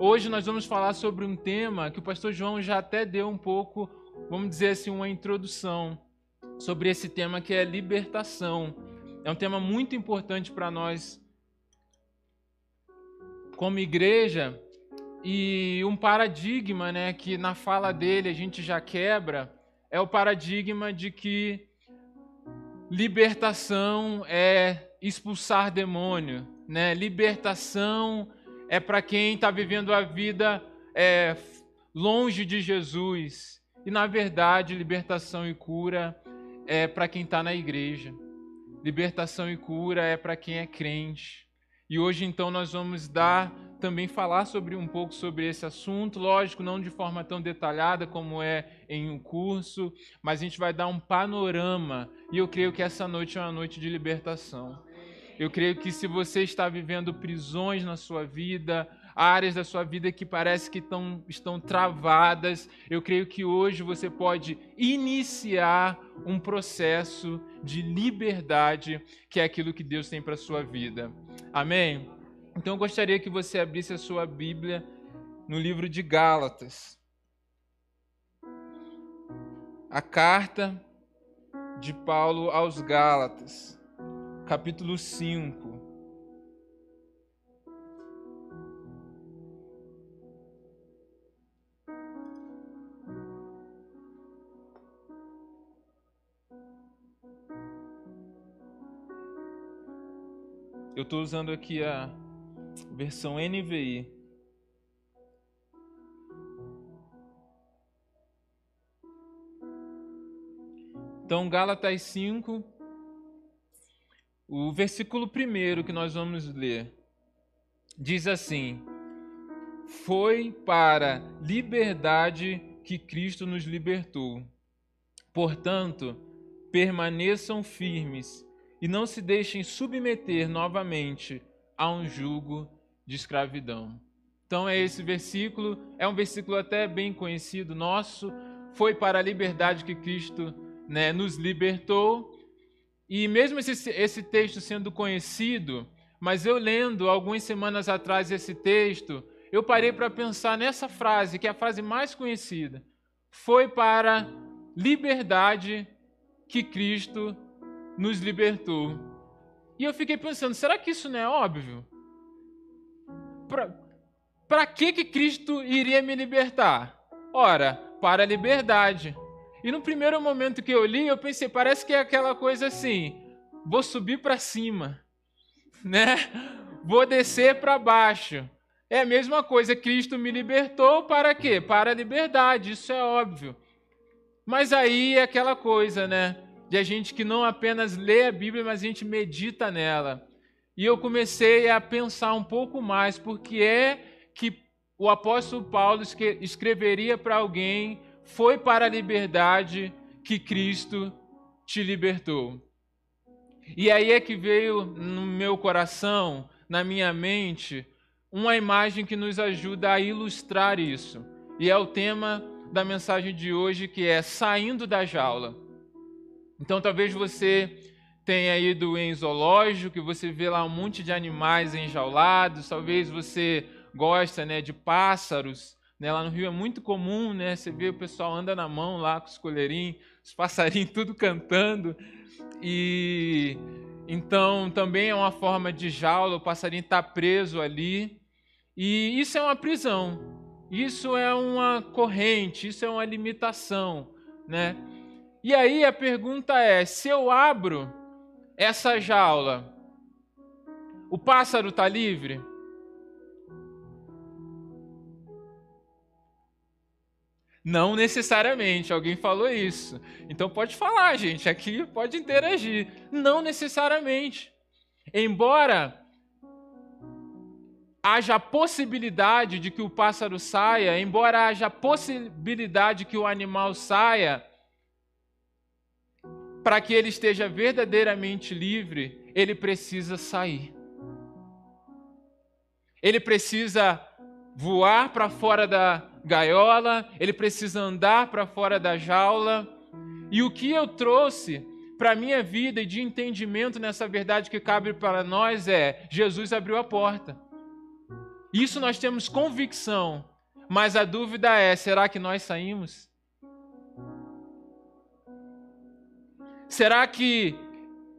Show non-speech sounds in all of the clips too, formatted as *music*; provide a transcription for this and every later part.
hoje nós vamos falar sobre um tema que o pastor João já até deu um pouco, vamos dizer assim, uma introdução sobre esse tema que é libertação. É um tema muito importante para nós como igreja e um paradigma, né, que na fala dele a gente já quebra, é o paradigma de que libertação é expulsar demônio, né? Libertação é para quem está vivendo a vida é, longe de Jesus. E na verdade, libertação e cura é para quem está na igreja. Libertação e cura é para quem é crente. E hoje então nós vamos dar também falar sobre um pouco sobre esse assunto, lógico, não de forma tão detalhada como é em um curso, mas a gente vai dar um panorama. E eu creio que essa noite é uma noite de libertação. Eu creio que se você está vivendo prisões na sua vida, áreas da sua vida que parece que estão, estão travadas, eu creio que hoje você pode iniciar um processo de liberdade, que é aquilo que Deus tem para a sua vida. Amém? Então eu gostaria que você abrisse a sua Bíblia no livro de Gálatas. A carta de Paulo aos Gálatas capítulo 5. Eu estou usando aqui a versão NVI. Então, Gálatas 5, o versículo primeiro que nós vamos ler diz assim: Foi para liberdade que Cristo nos libertou. Portanto, permaneçam firmes e não se deixem submeter novamente a um jugo de escravidão. Então é esse versículo, é um versículo até bem conhecido nosso. Foi para a liberdade que Cristo né, nos libertou e mesmo esse, esse texto sendo conhecido, mas eu lendo algumas semanas atrás esse texto, eu parei para pensar nessa frase, que é a frase mais conhecida. Foi para liberdade que Cristo nos libertou. E eu fiquei pensando, será que isso não é óbvio? Para que, que Cristo iria me libertar? Ora, para a liberdade. E no primeiro momento que eu li, eu pensei, parece que é aquela coisa assim: vou subir para cima, *laughs* né? Vou descer para baixo. É a mesma coisa, Cristo me libertou para quê? Para a liberdade, isso é óbvio. Mas aí é aquela coisa, né? De a gente que não apenas lê a Bíblia, mas a gente medita nela. E eu comecei a pensar um pouco mais, porque é que o apóstolo Paulo escreveria para alguém foi para a liberdade que Cristo te libertou. E aí é que veio no meu coração, na minha mente, uma imagem que nos ajuda a ilustrar isso. E é o tema da mensagem de hoje, que é saindo da jaula. Então talvez você tenha ido em zoológico, que você vê lá um monte de animais enjaulados, talvez você gosta né, de pássaros. Né? Lá no Rio é muito comum, né? Você vê o pessoal anda na mão lá com os colherinhos, os passarinhos *laughs* tudo cantando. E então também é uma forma de jaula, o passarinho está preso ali. E isso é uma prisão. Isso é uma corrente, isso é uma limitação, né? E aí a pergunta é: se eu abro essa jaula, o pássaro está livre? Não necessariamente, alguém falou isso. Então pode falar, gente, aqui pode interagir. Não necessariamente. Embora haja possibilidade de que o pássaro saia, embora haja possibilidade que o animal saia, para que ele esteja verdadeiramente livre, ele precisa sair. Ele precisa voar para fora da gaiola, ele precisa andar para fora da jaula. E o que eu trouxe para a minha vida e de entendimento nessa verdade que cabe para nós é: Jesus abriu a porta. Isso nós temos convicção, mas a dúvida é: será que nós saímos? Será que,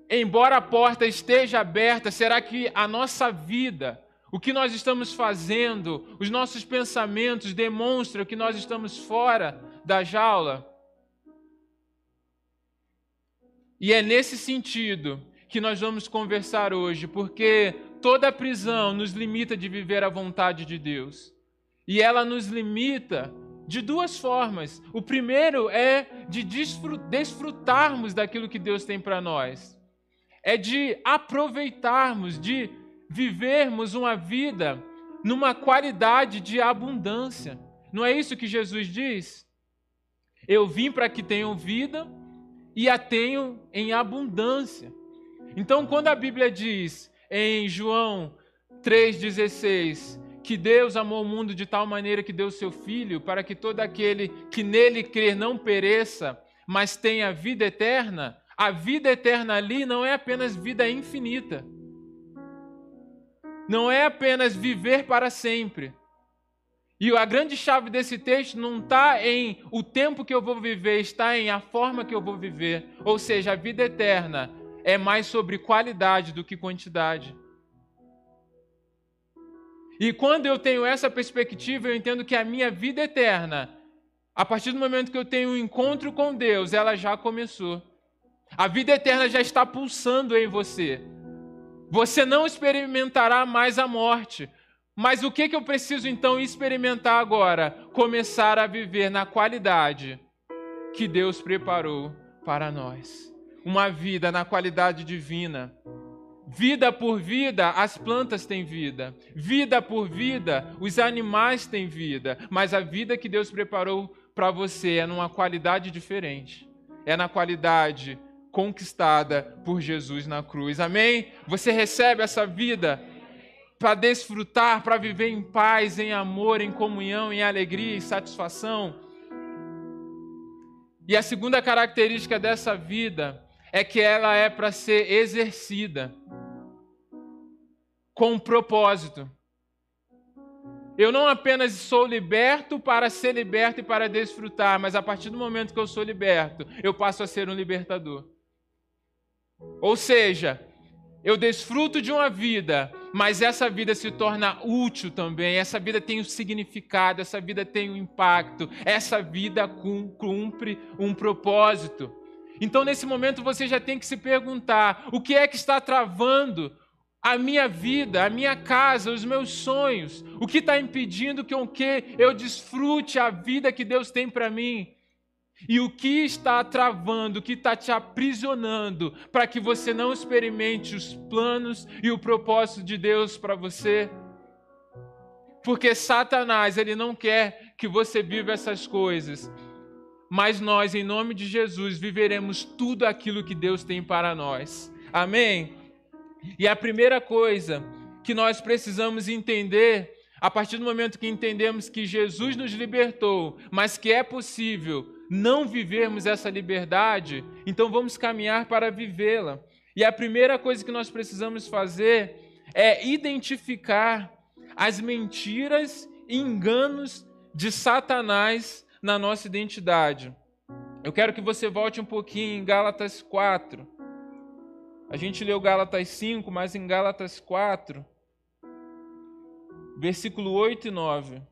embora a porta esteja aberta, será que a nossa vida, o que nós estamos fazendo, os nossos pensamentos demonstram que nós estamos fora da jaula? E é nesse sentido que nós vamos conversar hoje, porque toda prisão nos limita de viver a vontade de Deus. E ela nos limita de duas formas. O primeiro é de desfrutarmos daquilo que Deus tem para nós. É de aproveitarmos, de vivermos uma vida numa qualidade de abundância. Não é isso que Jesus diz? Eu vim para que tenham vida e a tenham em abundância. Então, quando a Bíblia diz em João 3,16 que Deus amou o mundo de tal maneira que deu seu Filho para que todo aquele que nele crer não pereça, mas tenha vida eterna, a vida eterna ali não é apenas vida infinita. Não é apenas viver para sempre. E a grande chave desse texto não está em o tempo que eu vou viver, está em a forma que eu vou viver. Ou seja, a vida eterna é mais sobre qualidade do que quantidade. E quando eu tenho essa perspectiva, eu entendo que a minha vida eterna, a partir do momento que eu tenho um encontro com Deus, ela já começou. A vida eterna já está pulsando em você. Você não experimentará mais a morte. Mas o que, que eu preciso então experimentar agora? Começar a viver na qualidade que Deus preparou para nós uma vida na qualidade divina. Vida por vida, as plantas têm vida. Vida por vida, os animais têm vida. Mas a vida que Deus preparou para você é numa qualidade diferente. É na qualidade conquistada por Jesus na cruz. Amém? Você recebe essa vida para desfrutar, para viver em paz, em amor, em comunhão, em alegria e satisfação. E a segunda característica dessa vida é que ela é para ser exercida com um propósito. Eu não apenas sou liberto para ser liberto e para desfrutar, mas a partir do momento que eu sou liberto, eu passo a ser um libertador. Ou seja, eu desfruto de uma vida, mas essa vida se torna útil também, essa vida tem um significado, essa vida tem um impacto, essa vida cumpre um propósito. Então, nesse momento, você já tem que se perguntar: o que é que está travando a minha vida, a minha casa, os meus sonhos? O que está impedindo que eu desfrute a vida que Deus tem para mim? E o que está travando, o que está te aprisionando para que você não experimente os planos e o propósito de Deus para você? Porque Satanás, ele não quer que você viva essas coisas mas nós, em nome de Jesus, viveremos tudo aquilo que Deus tem para nós. Amém? E a primeira coisa que nós precisamos entender, a partir do momento que entendemos que Jesus nos libertou, mas que é possível não vivermos essa liberdade, então vamos caminhar para vivê-la. E a primeira coisa que nós precisamos fazer é identificar as mentiras e enganos de Satanás na nossa identidade. Eu quero que você volte um pouquinho em Gálatas 4. A gente leu Gálatas 5, mas em Gálatas 4, versículo 8 e 9.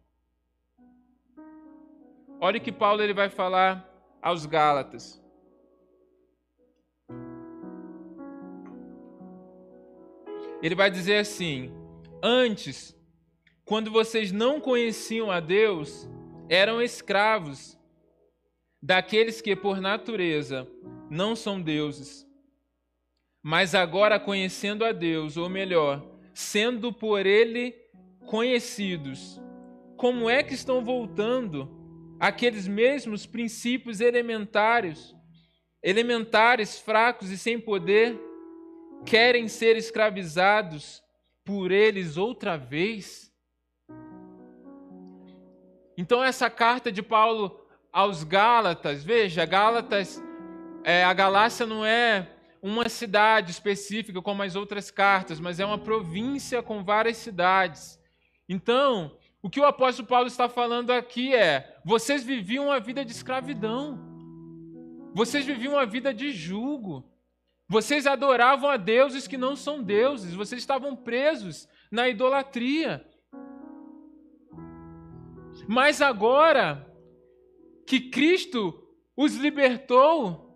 Olha que Paulo ele vai falar aos Gálatas. Ele vai dizer assim: Antes, quando vocês não conheciam a Deus, eram escravos daqueles que, por natureza, não são deuses. Mas agora, conhecendo a Deus, ou melhor, sendo por Ele conhecidos, como é que estão voltando aqueles mesmos princípios elementares, elementares, fracos e sem poder, querem ser escravizados por eles outra vez? Então, essa carta de Paulo aos Gálatas, veja, Gálatas, é, a Galácia não é uma cidade específica como as outras cartas, mas é uma província com várias cidades. Então, o que o apóstolo Paulo está falando aqui é: vocês viviam uma vida de escravidão. Vocês viviam uma vida de julgo. Vocês adoravam a deuses que não são deuses. Vocês estavam presos na idolatria. Mas agora que Cristo os libertou,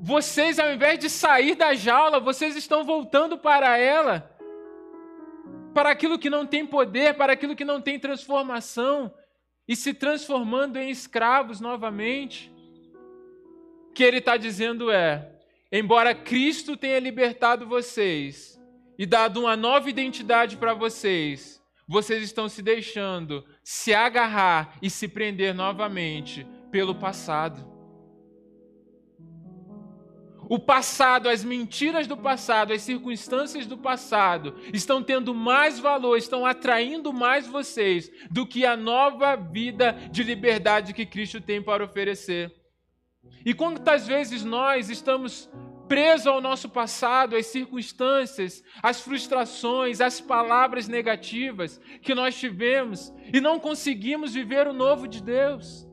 vocês, ao invés de sair da jaula, vocês estão voltando para ela, para aquilo que não tem poder, para aquilo que não tem transformação, e se transformando em escravos novamente. O que ele está dizendo é: embora Cristo tenha libertado vocês e dado uma nova identidade para vocês, vocês estão se deixando se agarrar e se prender novamente pelo passado. O passado, as mentiras do passado, as circunstâncias do passado estão tendo mais valor, estão atraindo mais vocês do que a nova vida de liberdade que Cristo tem para oferecer. E quantas vezes nós estamos presos ao nosso passado, às circunstâncias, às frustrações, às palavras negativas que nós tivemos e não conseguimos viver o novo de Deus?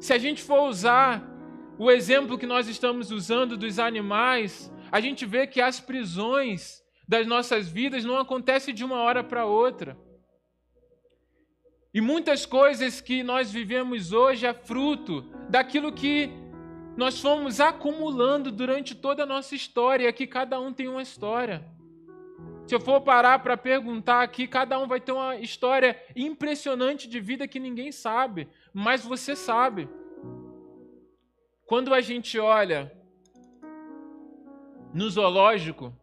Se a gente for usar o exemplo que nós estamos usando dos animais, a gente vê que as prisões das nossas vidas não acontecem de uma hora para outra. E muitas coisas que nós vivemos hoje é fruto daquilo que nós fomos acumulando durante toda a nossa história, e aqui cada um tem uma história. Se eu for parar para perguntar aqui, cada um vai ter uma história impressionante de vida que ninguém sabe, mas você sabe. Quando a gente olha no zoológico,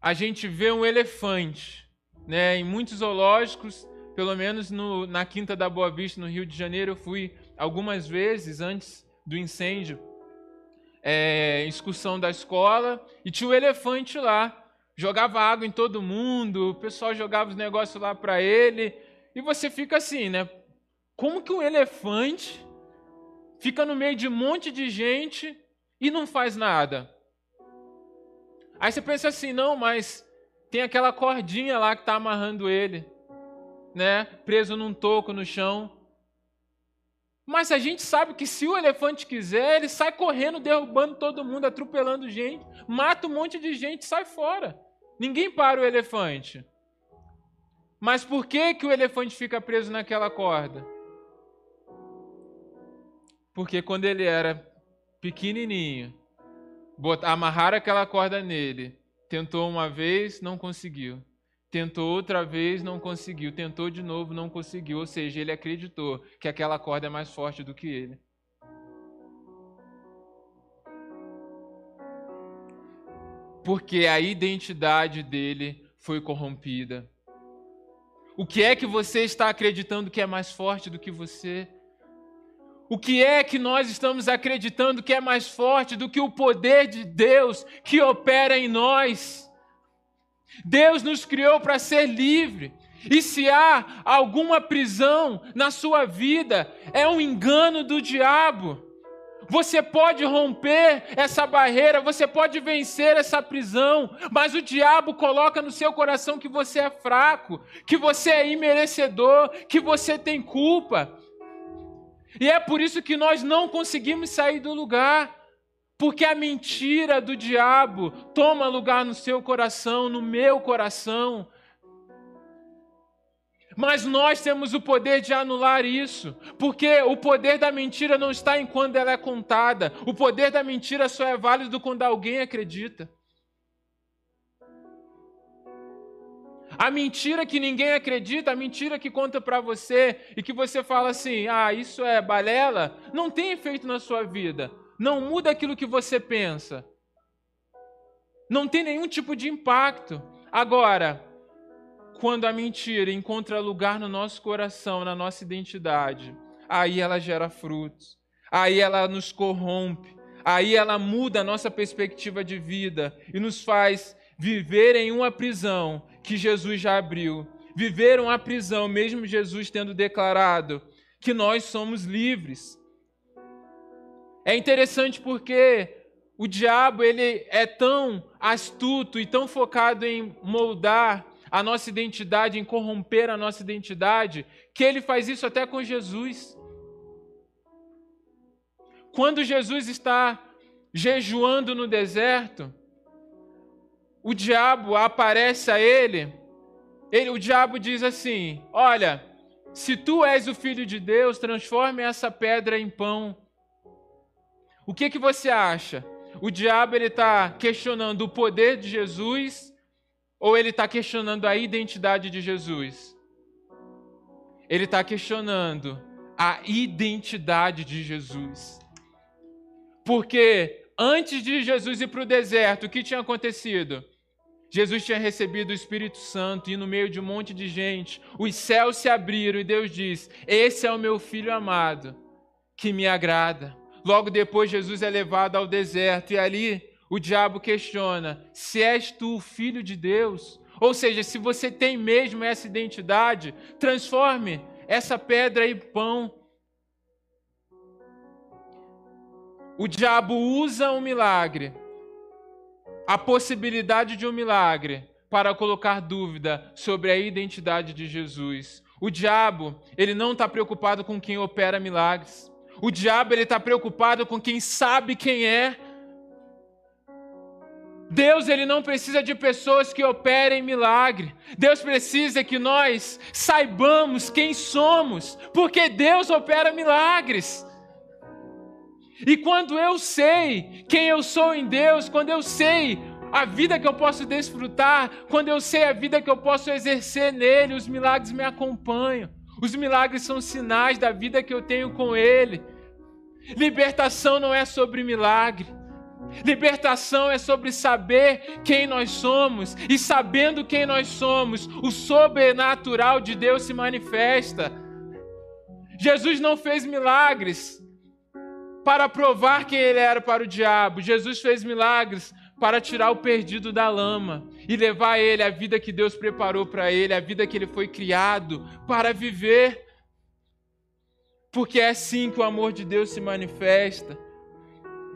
a gente vê um elefante. Né? Em muitos zoológicos, pelo menos no, na Quinta da Boa Vista, no Rio de Janeiro, eu fui algumas vezes antes do incêndio, é, excursão da escola, e tinha o um elefante lá jogava água em todo mundo, o pessoal jogava os negócios lá para ele, e você fica assim, né? Como que um elefante fica no meio de um monte de gente e não faz nada? Aí você pensa assim, não, mas tem aquela cordinha lá que está amarrando ele, né? Preso num toco no chão. Mas a gente sabe que se o elefante quiser, ele sai correndo, derrubando todo mundo, atropelando gente, mata um monte de gente, sai fora. Ninguém para o elefante. Mas por que, que o elefante fica preso naquela corda? Porque quando ele era pequenininho, amarrar aquela corda nele, tentou uma vez, não conseguiu. Tentou outra vez, não conseguiu. Tentou de novo, não conseguiu. Ou seja, ele acreditou que aquela corda é mais forte do que ele. Porque a identidade dele foi corrompida. O que é que você está acreditando que é mais forte do que você? O que é que nós estamos acreditando que é mais forte do que o poder de Deus que opera em nós? Deus nos criou para ser livre. E se há alguma prisão na sua vida, é um engano do diabo. Você pode romper essa barreira, você pode vencer essa prisão, mas o diabo coloca no seu coração que você é fraco, que você é imerecedor, que você tem culpa. E é por isso que nós não conseguimos sair do lugar. Porque a mentira do diabo toma lugar no seu coração, no meu coração. Mas nós temos o poder de anular isso, porque o poder da mentira não está em quando ela é contada, o poder da mentira só é válido quando alguém acredita. A mentira que ninguém acredita, a mentira que conta para você e que você fala assim: ah, isso é balela, não tem efeito na sua vida não muda aquilo que você pensa. Não tem nenhum tipo de impacto. Agora, quando a mentira encontra lugar no nosso coração, na nossa identidade, aí ela gera frutos. Aí ela nos corrompe. Aí ela muda a nossa perspectiva de vida e nos faz viver em uma prisão que Jesus já abriu. Viver uma prisão, mesmo Jesus tendo declarado que nós somos livres. É interessante porque o diabo ele é tão astuto e tão focado em moldar a nossa identidade, em corromper a nossa identidade, que ele faz isso até com Jesus. Quando Jesus está jejuando no deserto, o diabo aparece a ele, ele, o diabo diz assim: Olha, se tu és o filho de Deus, transforme essa pedra em pão. O que que você acha? O diabo ele está questionando o poder de Jesus ou ele está questionando a identidade de Jesus? Ele está questionando a identidade de Jesus. Porque antes de Jesus ir para o deserto, o que tinha acontecido? Jesus tinha recebido o Espírito Santo e no meio de um monte de gente, os céus se abriram e Deus diz: Esse é o meu filho amado, que me agrada. Logo depois, Jesus é levado ao deserto e ali o diabo questiona: Se és tu o filho de Deus? Ou seja, se você tem mesmo essa identidade, transforme essa pedra em pão. O diabo usa um milagre a possibilidade de um milagre para colocar dúvida sobre a identidade de Jesus. O diabo, ele não está preocupado com quem opera milagres. O diabo, ele está preocupado com quem sabe quem é. Deus, ele não precisa de pessoas que operem milagre. Deus precisa que nós saibamos quem somos, porque Deus opera milagres. E quando eu sei quem eu sou em Deus, quando eu sei a vida que eu posso desfrutar, quando eu sei a vida que eu posso exercer nele, os milagres me acompanham. Os milagres são sinais da vida que eu tenho com ele. Libertação não é sobre milagre. Libertação é sobre saber quem nós somos, e sabendo quem nós somos, o sobrenatural de Deus se manifesta. Jesus não fez milagres para provar quem ele era para o diabo. Jesus fez milagres para tirar o perdido da lama e levar ele à vida que Deus preparou para ele, a vida que ele foi criado para viver. Porque é assim que o amor de Deus se manifesta.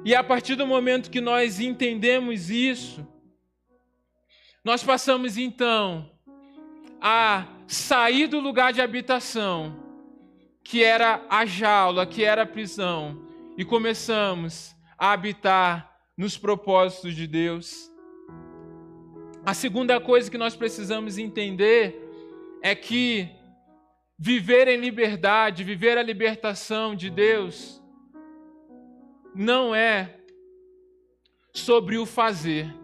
E a partir do momento que nós entendemos isso, nós passamos então a sair do lugar de habitação, que era a jaula, que era a prisão, e começamos a habitar nos propósitos de Deus. A segunda coisa que nós precisamos entender é que viver em liberdade, viver a libertação de Deus, não é sobre o fazer,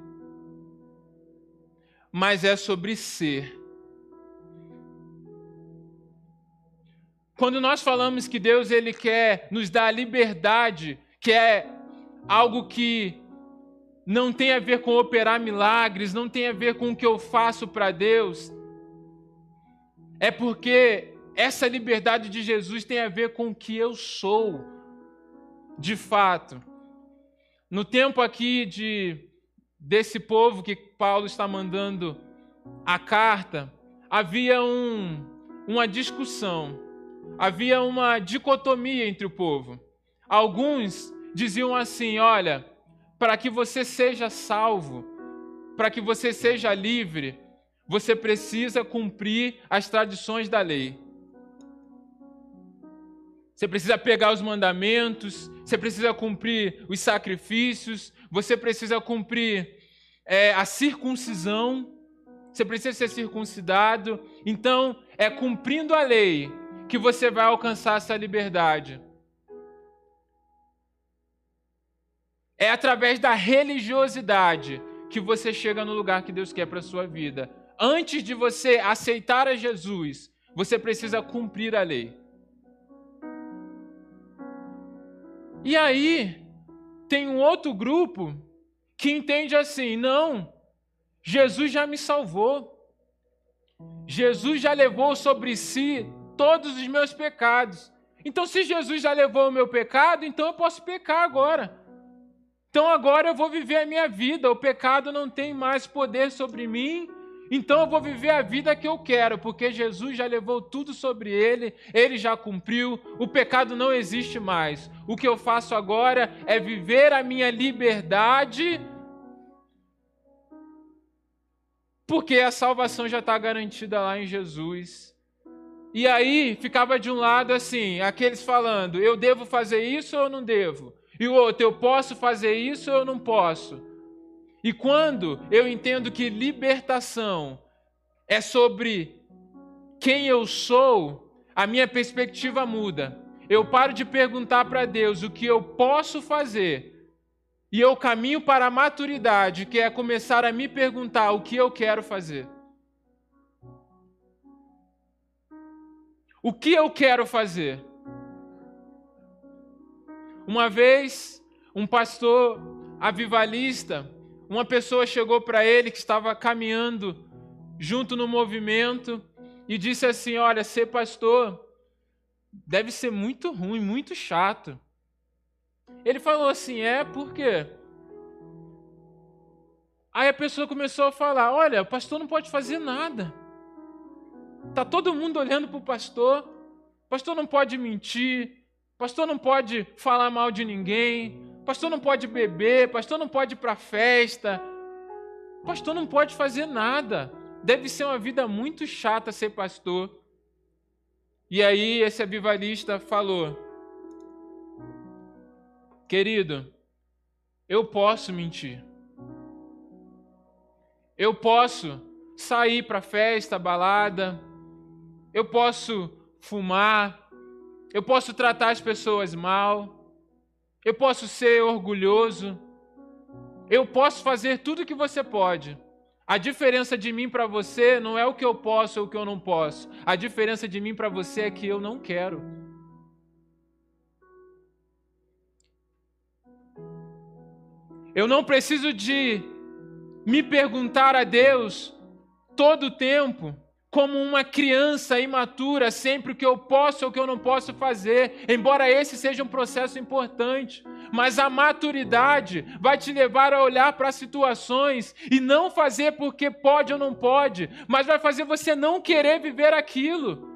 mas é sobre ser. Quando nós falamos que Deus ele quer nos dar liberdade, que é algo que não tem a ver com operar milagres, não tem a ver com o que eu faço para Deus, é porque essa liberdade de Jesus tem a ver com o que eu sou, de fato. No tempo aqui de desse povo que Paulo está mandando a carta, havia um, uma discussão havia uma dicotomia entre o povo. Alguns diziam assim: olha, para que você seja salvo, para que você seja livre, você precisa cumprir as tradições da lei. Você precisa pegar os mandamentos, você precisa cumprir os sacrifícios, você precisa cumprir é, a circuncisão, você precisa ser circuncidado. Então, é cumprindo a lei que você vai alcançar essa liberdade. É através da religiosidade que você chega no lugar que Deus quer para sua vida. Antes de você aceitar a Jesus, você precisa cumprir a lei. E aí, tem um outro grupo que entende assim: não, Jesus já me salvou. Jesus já levou sobre si todos os meus pecados. Então, se Jesus já levou o meu pecado, então eu posso pecar agora. Então agora eu vou viver a minha vida. O pecado não tem mais poder sobre mim. Então eu vou viver a vida que eu quero, porque Jesus já levou tudo sobre ele, ele já cumpriu, o pecado não existe mais. O que eu faço agora é viver a minha liberdade, porque a salvação já está garantida lá em Jesus. E aí ficava de um lado assim, aqueles falando, eu devo fazer isso ou não devo? E o outro, eu posso fazer isso ou não posso? E quando eu entendo que libertação é sobre quem eu sou, a minha perspectiva muda. Eu paro de perguntar para Deus o que eu posso fazer e eu caminho para a maturidade, que é começar a me perguntar o que eu quero fazer. O que eu quero fazer? Uma vez, um pastor avivalista uma pessoa chegou para ele que estava caminhando junto no movimento e disse assim: Olha, ser pastor deve ser muito ruim, muito chato. Ele falou assim: É, por quê? Aí a pessoa começou a falar: Olha, o pastor não pode fazer nada. Tá todo mundo olhando para o pastor. Pastor não pode mentir. Pastor não pode falar mal de ninguém. Pastor não pode beber, pastor não pode ir para festa. Pastor não pode fazer nada. Deve ser uma vida muito chata ser pastor. E aí esse avivalista falou: Querido, eu posso mentir. Eu posso sair para festa, balada. Eu posso fumar. Eu posso tratar as pessoas mal eu posso ser orgulhoso, eu posso fazer tudo o que você pode. A diferença de mim para você não é o que eu posso ou o que eu não posso. A diferença de mim para você é que eu não quero. Eu não preciso de me perguntar a Deus todo o tempo como uma criança imatura, sempre o que eu posso ou o que eu não posso fazer, embora esse seja um processo importante. Mas a maturidade vai te levar a olhar para situações e não fazer porque pode ou não pode, mas vai fazer você não querer viver aquilo.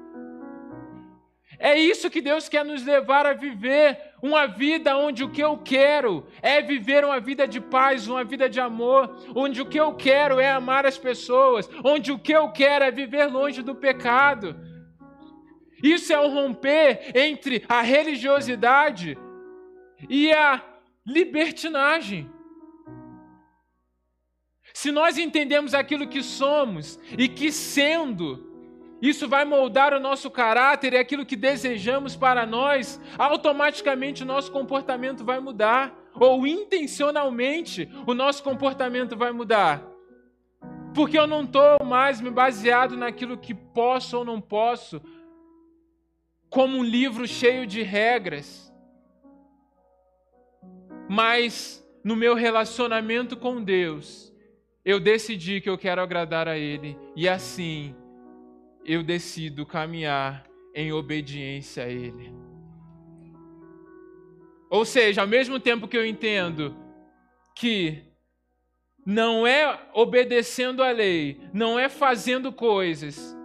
É isso que Deus quer nos levar a viver, uma vida onde o que eu quero é viver uma vida de paz, uma vida de amor, onde o que eu quero é amar as pessoas, onde o que eu quero é viver longe do pecado. Isso é um romper entre a religiosidade e a libertinagem. Se nós entendemos aquilo que somos e que sendo isso vai moldar o nosso caráter e aquilo que desejamos para nós, automaticamente o nosso comportamento vai mudar, ou intencionalmente o nosso comportamento vai mudar. Porque eu não estou mais me baseado naquilo que posso ou não posso, como um livro cheio de regras, mas no meu relacionamento com Deus, eu decidi que eu quero agradar a Ele, e assim eu decido caminhar em obediência a Ele. Ou seja, ao mesmo tempo que eu entendo que não é obedecendo a lei, não é fazendo coisas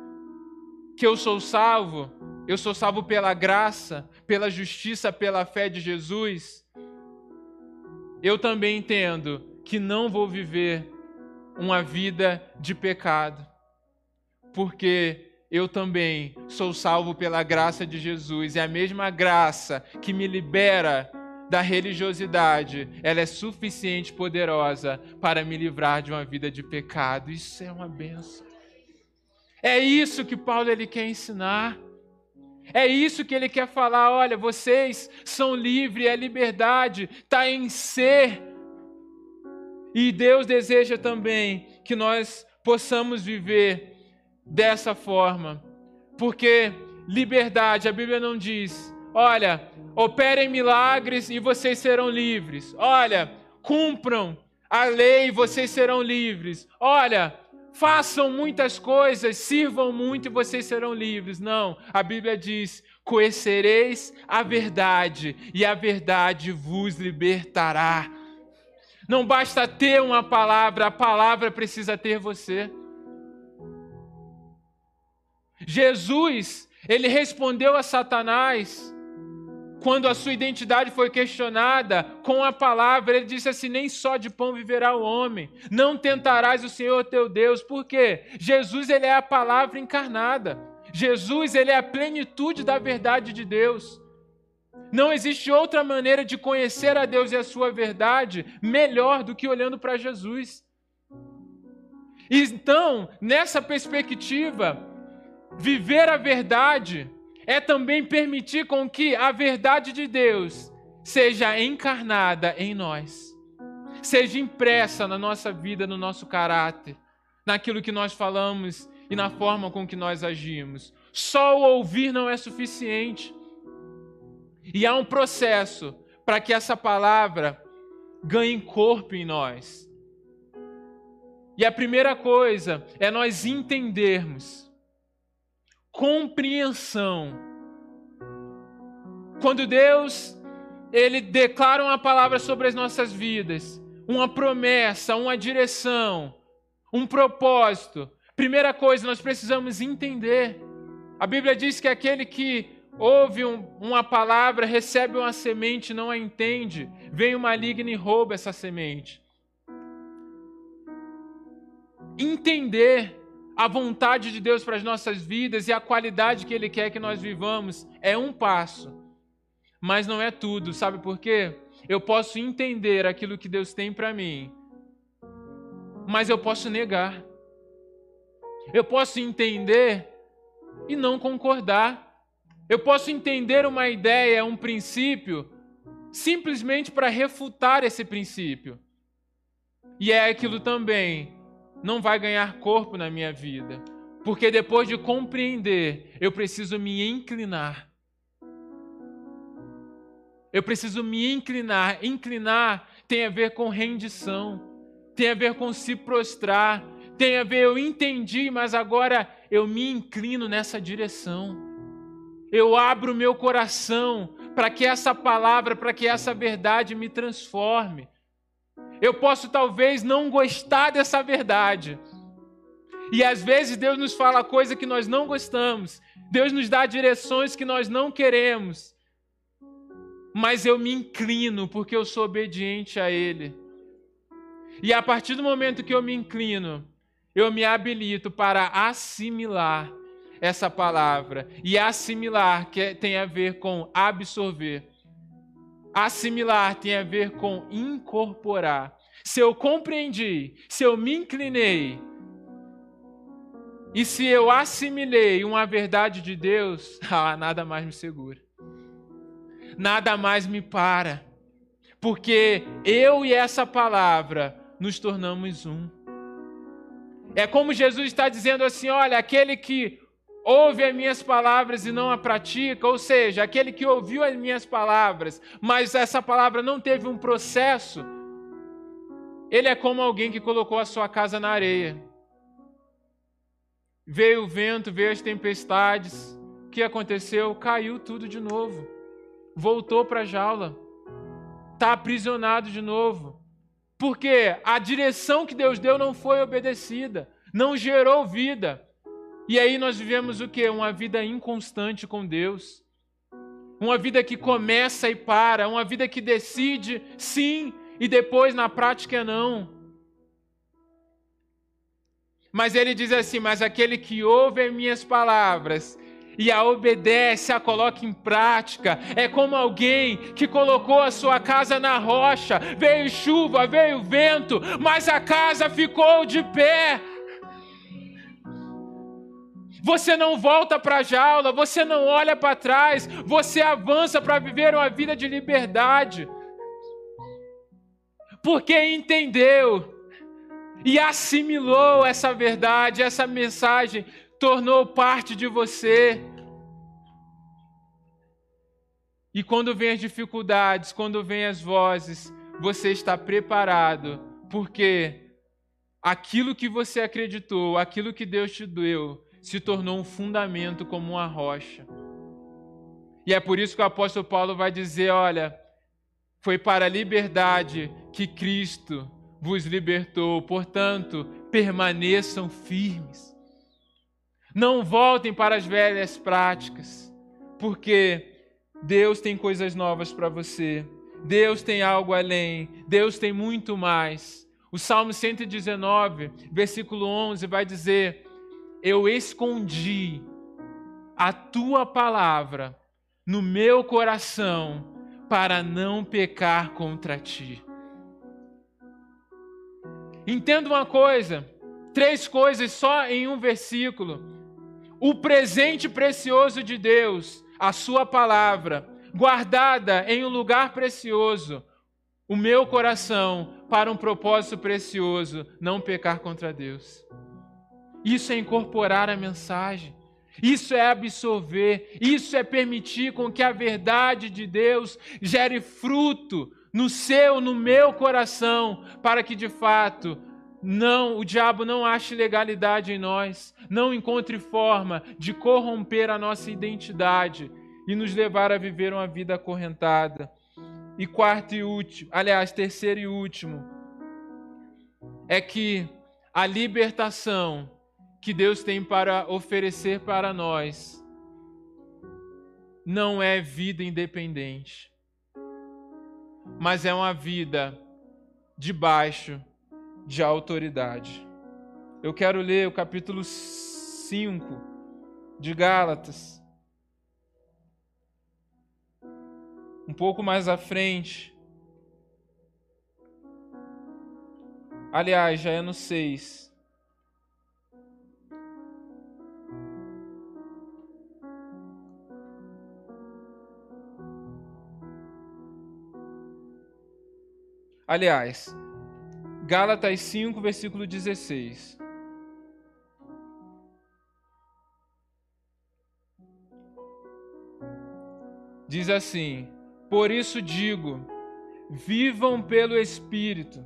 que eu sou salvo, eu sou salvo pela graça, pela justiça, pela fé de Jesus. Eu também entendo que não vou viver uma vida de pecado, porque eu também sou salvo pela graça de Jesus. E a mesma graça que me libera da religiosidade, ela é suficiente poderosa para me livrar de uma vida de pecado. Isso é uma benção. É isso que Paulo ele quer ensinar. É isso que ele quer falar. Olha, vocês são livres, a liberdade está em ser. E Deus deseja também que nós possamos viver dessa forma. Porque liberdade, a Bíblia não diz, olha, operem milagres e vocês serão livres. Olha, cumpram a lei e vocês serão livres. Olha, façam muitas coisas, sirvam muito e vocês serão livres. Não, a Bíblia diz: conhecereis a verdade e a verdade vos libertará. Não basta ter uma palavra, a palavra precisa ter você. Jesus, ele respondeu a Satanás quando a sua identidade foi questionada com a palavra, ele disse assim: Nem só de pão viverá o homem, não tentarás o Senhor teu Deus. Por quê? Jesus, ele é a palavra encarnada. Jesus, ele é a plenitude da verdade de Deus. Não existe outra maneira de conhecer a Deus e a sua verdade melhor do que olhando para Jesus. Então, nessa perspectiva, viver a verdade é também permitir com que a verdade de Deus seja encarnada em nós, seja impressa na nossa vida, no nosso caráter, naquilo que nós falamos e na forma com que nós agimos. Só o ouvir não é suficiente. E há um processo para que essa palavra ganhe corpo em nós. E a primeira coisa é nós entendermos compreensão. Quando Deus ele declara uma palavra sobre as nossas vidas, uma promessa, uma direção, um propósito. Primeira coisa, nós precisamos entender. A Bíblia diz que aquele que ouve um, uma palavra, recebe uma semente, não a entende, vem o maligno e rouba essa semente. Entender a vontade de Deus para as nossas vidas e a qualidade que Ele quer que nós vivamos é um passo, mas não é tudo, sabe por quê? Eu posso entender aquilo que Deus tem para mim, mas eu posso negar. Eu posso entender e não concordar. Eu posso entender uma ideia, um princípio, simplesmente para refutar esse princípio. E é aquilo também não vai ganhar corpo na minha vida. Porque depois de compreender, eu preciso me inclinar. Eu preciso me inclinar. Inclinar tem a ver com rendição, tem a ver com se prostrar, tem a ver, eu entendi, mas agora eu me inclino nessa direção. Eu abro meu coração para que essa palavra, para que essa verdade me transforme. Eu posso talvez não gostar dessa verdade. E às vezes Deus nos fala coisa que nós não gostamos. Deus nos dá direções que nós não queremos. Mas eu me inclino porque eu sou obediente a Ele. E a partir do momento que eu me inclino, eu me habilito para assimilar essa palavra. E assimilar que tem a ver com absorver. Assimilar tem a ver com incorporar. Se eu compreendi, se eu me inclinei, e se eu assimilei uma verdade de Deus, *laughs* ah, nada mais me segura. Nada mais me para. Porque eu e essa palavra nos tornamos um. É como Jesus está dizendo assim: olha, aquele que ouve as minhas palavras e não a pratica, ou seja, aquele que ouviu as minhas palavras, mas essa palavra não teve um processo, ele é como alguém que colocou a sua casa na areia. Veio o vento, veio as tempestades. O que aconteceu? Caiu tudo de novo. Voltou para a jaula. Está aprisionado de novo. Porque a direção que Deus deu não foi obedecida, não gerou vida. E aí nós vivemos o que? Uma vida inconstante com Deus. Uma vida que começa e para, uma vida que decide sim e depois na prática não. Mas ele diz assim: Mas aquele que ouve as minhas palavras e a obedece, a coloca em prática, é como alguém que colocou a sua casa na rocha, veio chuva, veio vento, mas a casa ficou de pé. Você não volta para a jaula, você não olha para trás, você avança para viver uma vida de liberdade. Porque entendeu e assimilou essa verdade, essa mensagem, tornou parte de você. E quando vem as dificuldades, quando vem as vozes, você está preparado, porque aquilo que você acreditou, aquilo que Deus te deu, se tornou um fundamento como uma rocha. E é por isso que o apóstolo Paulo vai dizer: olha, foi para a liberdade que Cristo vos libertou, portanto, permaneçam firmes. Não voltem para as velhas práticas, porque Deus tem coisas novas para você. Deus tem algo além. Deus tem muito mais. O Salmo 119, versículo 11, vai dizer: Eu escondi a tua palavra no meu coração para não pecar contra ti. Entenda uma coisa, três coisas só em um versículo. O presente precioso de Deus, a sua palavra, guardada em um lugar precioso, o meu coração para um propósito precioso, não pecar contra Deus. Isso é incorporar a mensagem. Isso é absorver, isso é permitir com que a verdade de Deus gere fruto no seu, no meu coração, para que de fato não, o diabo não ache legalidade em nós, não encontre forma de corromper a nossa identidade e nos levar a viver uma vida acorrentada. E quarto e último, aliás, terceiro e último, é que a libertação que Deus tem para oferecer para nós não é vida independente, mas é uma vida debaixo de autoridade. Eu quero ler o capítulo 5 de Gálatas. Um pouco mais à frente. Aliás, já é no 6. Aliás, Gálatas 5, versículo 16. Diz assim: Por isso digo, vivam pelo Espírito,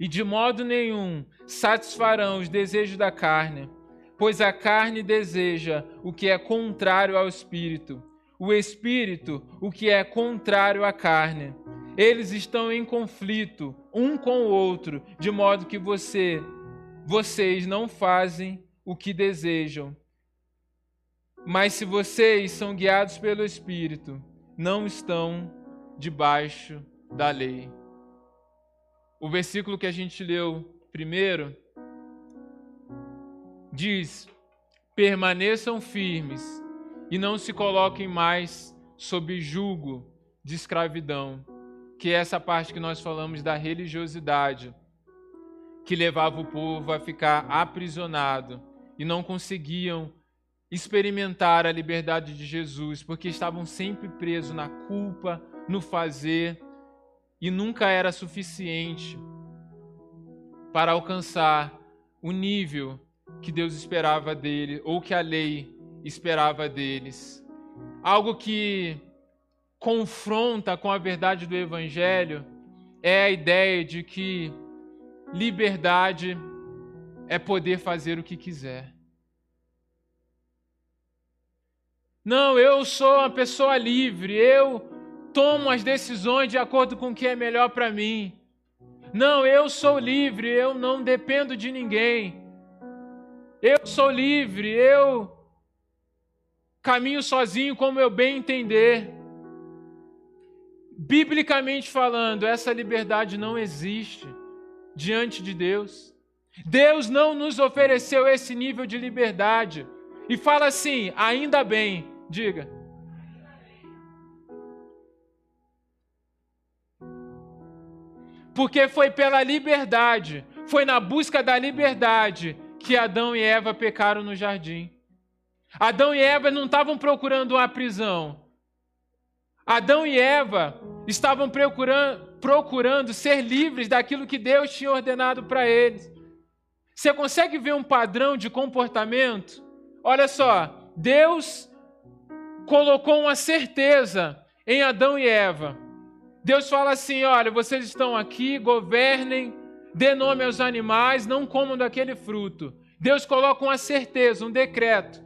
e de modo nenhum satisfarão os desejos da carne, pois a carne deseja o que é contrário ao Espírito, o Espírito o que é contrário à carne eles estão em conflito um com o outro, de modo que você, vocês não fazem o que desejam. Mas se vocês são guiados pelo Espírito, não estão debaixo da lei. O versículo que a gente leu primeiro diz: permaneçam firmes e não se coloquem mais sob julgo de escravidão que é essa parte que nós falamos da religiosidade, que levava o povo a ficar aprisionado e não conseguiam experimentar a liberdade de Jesus, porque estavam sempre presos na culpa, no fazer, e nunca era suficiente para alcançar o nível que Deus esperava dele ou que a lei esperava deles. Algo que confronta com a verdade do Evangelho é a ideia de que liberdade é poder fazer o que quiser. Não, eu sou uma pessoa livre, eu tomo as decisões de acordo com o que é melhor para mim. Não, eu sou livre, eu não dependo de ninguém. Eu sou livre, eu caminho sozinho como eu bem entender. Biblicamente falando, essa liberdade não existe diante de Deus. Deus não nos ofereceu esse nível de liberdade. E fala assim: ainda bem, diga. Porque foi pela liberdade, foi na busca da liberdade que Adão e Eva pecaram no jardim. Adão e Eva não estavam procurando uma prisão, Adão e Eva estavam procurando, procurando ser livres daquilo que Deus tinha ordenado para eles. Você consegue ver um padrão de comportamento? Olha só, Deus colocou uma certeza em Adão e Eva. Deus fala assim: olha, vocês estão aqui, governem, dê nome aos animais, não comam daquele fruto. Deus coloca uma certeza, um decreto.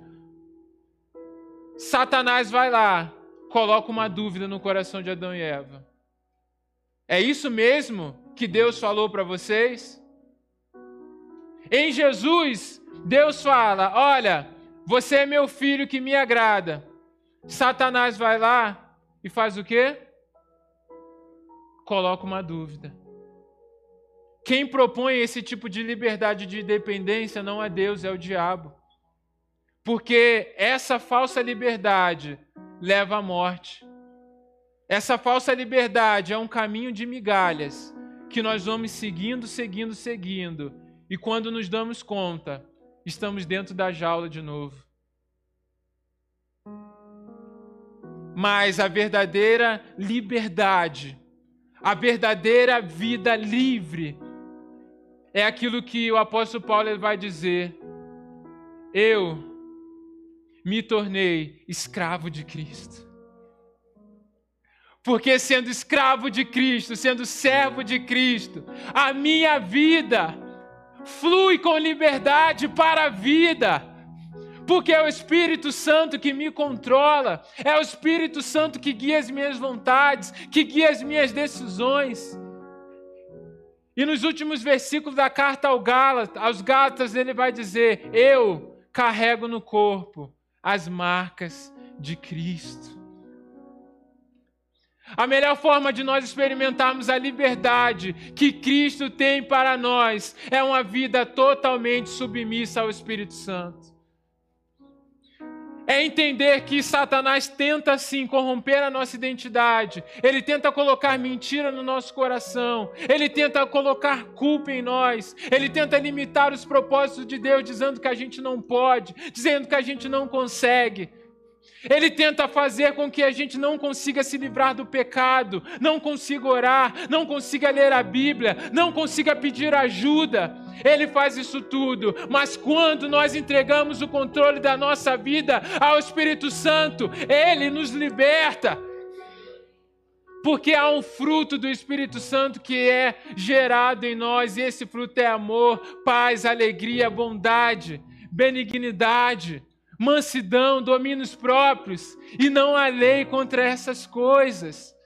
Satanás vai lá, coloca uma dúvida no coração de Adão e Eva. É isso mesmo que Deus falou para vocês? Em Jesus, Deus fala: Olha, você é meu filho que me agrada. Satanás vai lá e faz o quê? Coloca uma dúvida. Quem propõe esse tipo de liberdade de dependência não é Deus, é o diabo. Porque essa falsa liberdade leva à morte. Essa falsa liberdade é um caminho de migalhas que nós vamos seguindo, seguindo, seguindo. E quando nos damos conta, estamos dentro da jaula de novo. Mas a verdadeira liberdade, a verdadeira vida livre, é aquilo que o apóstolo Paulo vai dizer: Eu me tornei escravo de Cristo. Porque sendo escravo de Cristo, sendo servo de Cristo, a minha vida flui com liberdade para a vida. Porque é o Espírito Santo que me controla, é o Espírito Santo que guia as minhas vontades, que guia as minhas decisões. E nos últimos versículos da carta aos Gálatas, ele vai dizer: Eu carrego no corpo as marcas de Cristo. A melhor forma de nós experimentarmos a liberdade que Cristo tem para nós é uma vida totalmente submissa ao Espírito Santo é entender que Satanás tenta sim corromper a nossa identidade, ele tenta colocar mentira no nosso coração, ele tenta colocar culpa em nós, ele tenta limitar os propósitos de Deus, dizendo que a gente não pode, dizendo que a gente não consegue. Ele tenta fazer com que a gente não consiga se livrar do pecado, não consiga orar, não consiga ler a Bíblia, não consiga pedir ajuda. Ele faz isso tudo, mas quando nós entregamos o controle da nossa vida ao Espírito Santo, ele nos liberta. Porque há um fruto do Espírito Santo que é gerado em nós, e esse fruto é amor, paz, alegria, bondade, benignidade mansidão, domínios próprios, e não há lei contra essas coisas.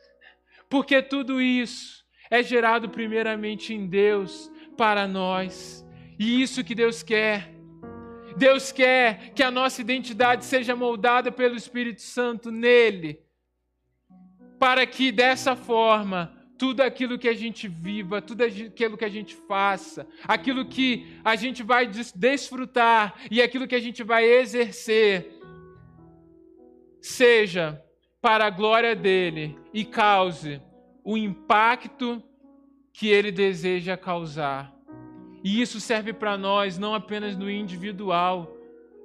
Porque tudo isso é gerado primeiramente em Deus para nós. E isso que Deus quer. Deus quer que a nossa identidade seja moldada pelo Espírito Santo nele, para que dessa forma tudo aquilo que a gente viva, tudo aquilo que a gente faça, aquilo que a gente vai desfrutar e aquilo que a gente vai exercer, seja para a glória dele e cause o impacto que ele deseja causar. E isso serve para nós não apenas no individual,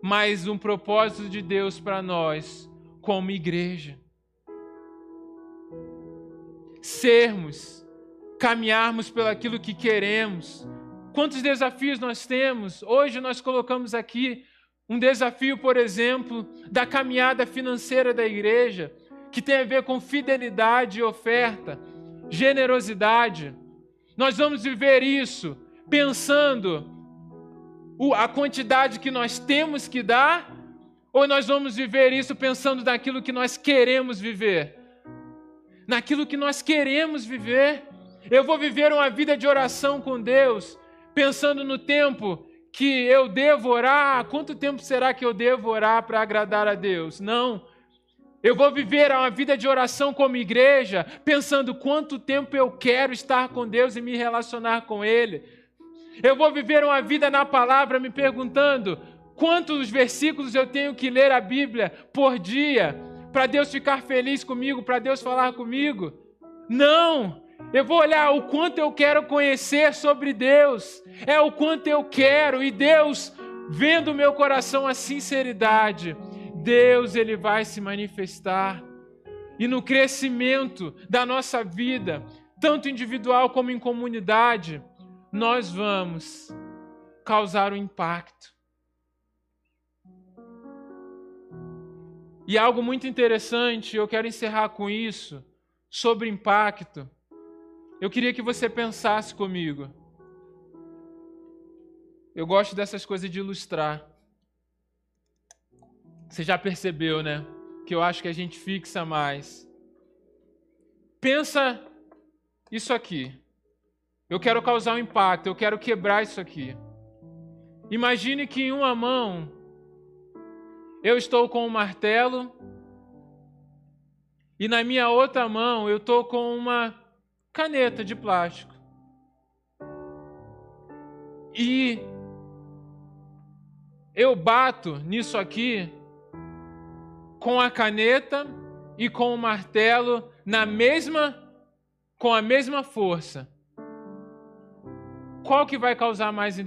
mas um propósito de Deus para nós como igreja sermos, caminharmos pelo aquilo que queremos. Quantos desafios nós temos? Hoje nós colocamos aqui um desafio, por exemplo, da caminhada financeira da igreja, que tem a ver com fidelidade e oferta, generosidade. Nós vamos viver isso pensando a quantidade que nós temos que dar, ou nós vamos viver isso pensando naquilo que nós queremos viver? Naquilo que nós queremos viver. Eu vou viver uma vida de oração com Deus, pensando no tempo que eu devo orar. Quanto tempo será que eu devo orar para agradar a Deus? Não. Eu vou viver uma vida de oração como igreja, pensando quanto tempo eu quero estar com Deus e me relacionar com Ele. Eu vou viver uma vida na palavra, me perguntando quantos versículos eu tenho que ler a Bíblia por dia para Deus ficar feliz comigo, para Deus falar comigo. Não! Eu vou olhar o quanto eu quero conhecer sobre Deus, é o quanto eu quero, e Deus, vendo o meu coração a sinceridade, Deus ele vai se manifestar. E no crescimento da nossa vida, tanto individual como em comunidade, nós vamos causar um impacto. E algo muito interessante, eu quero encerrar com isso, sobre impacto. Eu queria que você pensasse comigo. Eu gosto dessas coisas de ilustrar. Você já percebeu, né? Que eu acho que a gente fixa mais. Pensa isso aqui. Eu quero causar um impacto, eu quero quebrar isso aqui. Imagine que em uma mão eu estou com um martelo e na minha outra mão eu estou com uma caneta de plástico. E eu bato nisso aqui com a caneta e com o martelo na mesma com a mesma força. Qual que vai causar mais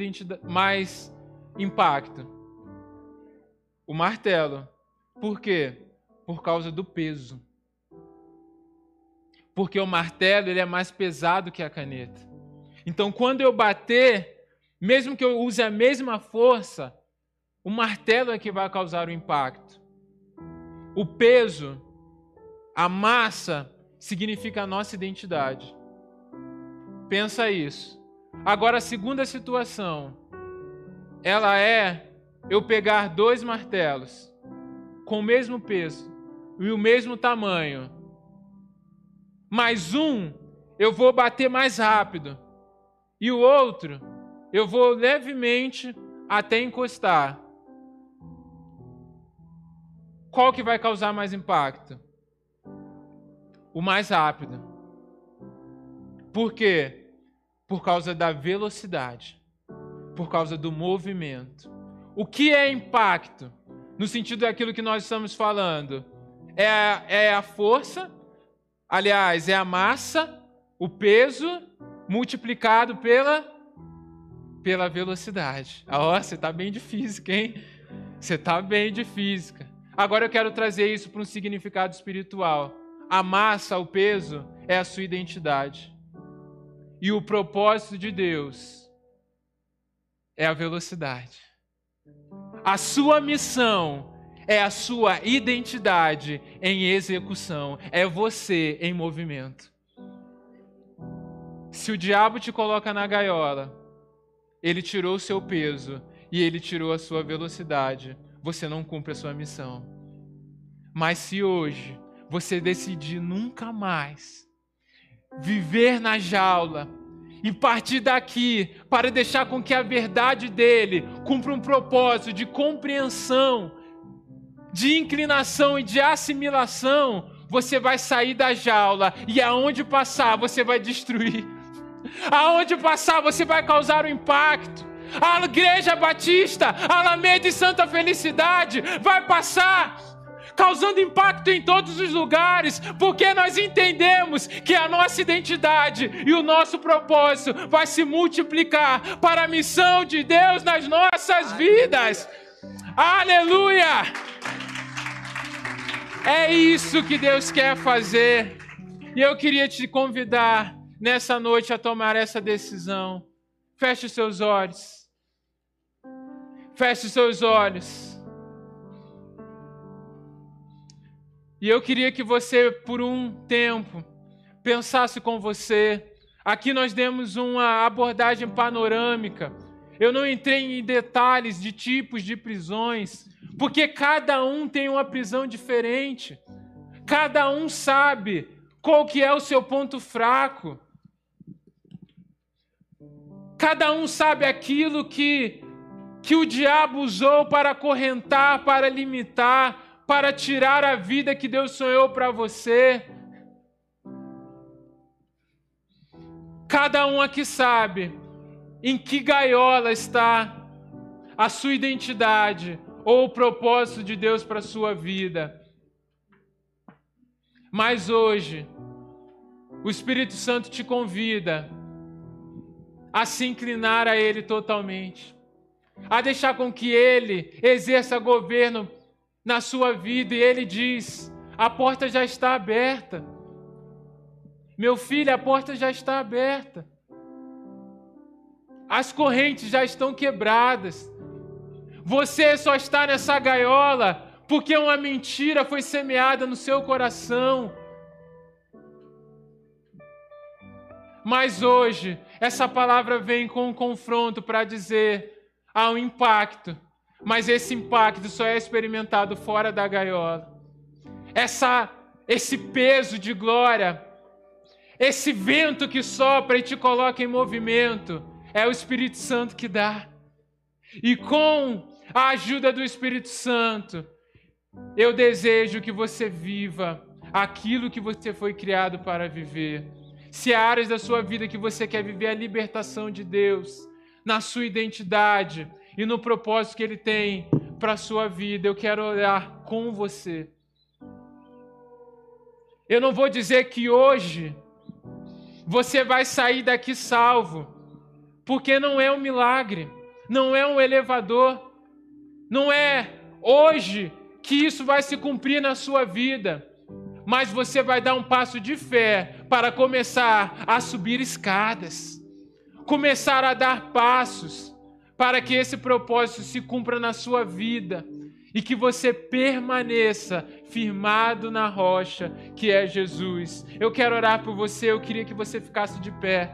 mais impacto? O martelo. Por quê? Por causa do peso. Porque o martelo ele é mais pesado que a caneta. Então, quando eu bater, mesmo que eu use a mesma força, o martelo é que vai causar o impacto. O peso, a massa, significa a nossa identidade. Pensa isso. Agora, a segunda situação, ela é eu pegar dois martelos com o mesmo peso e o mesmo tamanho, mas um eu vou bater mais rápido e o outro eu vou levemente até encostar. Qual que vai causar mais impacto? O mais rápido. Por quê? Por causa da velocidade, por causa do movimento. O que é impacto? No sentido daquilo que nós estamos falando. É a, é a força, aliás, é a massa, o peso multiplicado pela pela velocidade. Ah, você está bem de física, hein? Você está bem de física. Agora eu quero trazer isso para um significado espiritual. A massa, o peso, é a sua identidade. E o propósito de Deus é a velocidade. A sua missão é a sua identidade em execução, é você em movimento. Se o diabo te coloca na gaiola, ele tirou o seu peso e ele tirou a sua velocidade você não cumpre a sua missão. Mas se hoje você decidir nunca mais viver na jaula e partir daqui para deixar com que a verdade dele cumpra um propósito de compreensão, de inclinação e de assimilação, você vai sair da jaula e aonde passar você vai destruir. *laughs* Aonde passar você vai causar um impacto a Igreja Batista, a Alameda e Santa Felicidade vai passar causando impacto em todos os lugares, porque nós entendemos que a nossa identidade e o nosso propósito vai se multiplicar para a missão de Deus nas nossas vidas. Aleluia! É isso que Deus quer fazer. E eu queria te convidar nessa noite a tomar essa decisão. Feche os seus olhos. Feche os seus olhos. E eu queria que você, por um tempo, pensasse com você. Aqui nós demos uma abordagem panorâmica. Eu não entrei em detalhes de tipos de prisões, porque cada um tem uma prisão diferente. Cada um sabe qual que é o seu ponto fraco. Cada um sabe aquilo que que o diabo usou para acorrentar, para limitar, para tirar a vida que Deus sonhou para você. Cada um aqui sabe em que gaiola está a sua identidade ou o propósito de Deus para a sua vida. Mas hoje, o Espírito Santo te convida a se inclinar a Ele totalmente a deixar com que Ele exerça governo na sua vida. E Ele diz: a porta já está aberta. Meu filho, a porta já está aberta. As correntes já estão quebradas. Você só está nessa gaiola porque uma mentira foi semeada no seu coração. Mas hoje, essa palavra vem com um confronto para dizer: há um impacto, mas esse impacto só é experimentado fora da gaiola. Essa, esse peso de glória, esse vento que sopra e te coloca em movimento, é o Espírito Santo que dá. E com a ajuda do Espírito Santo, eu desejo que você viva aquilo que você foi criado para viver. Se há áreas da sua vida que você quer viver a libertação de Deus, na sua identidade e no propósito que Ele tem para a sua vida, eu quero orar com você. Eu não vou dizer que hoje você vai sair daqui salvo, porque não é um milagre, não é um elevador, não é hoje que isso vai se cumprir na sua vida, mas você vai dar um passo de fé para começar a subir escadas, começar a dar passos para que esse propósito se cumpra na sua vida e que você permaneça firmado na rocha que é Jesus. Eu quero orar por você, eu queria que você ficasse de pé,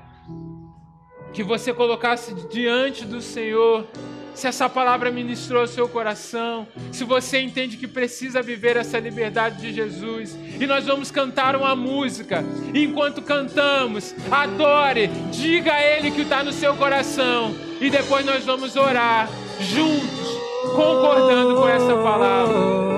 que você colocasse diante do Senhor. Se essa palavra ministrou ao seu coração, se você entende que precisa viver essa liberdade de Jesus, e nós vamos cantar uma música. Enquanto cantamos, adore, diga a Ele que está no seu coração, e depois nós vamos orar juntos, concordando com essa palavra.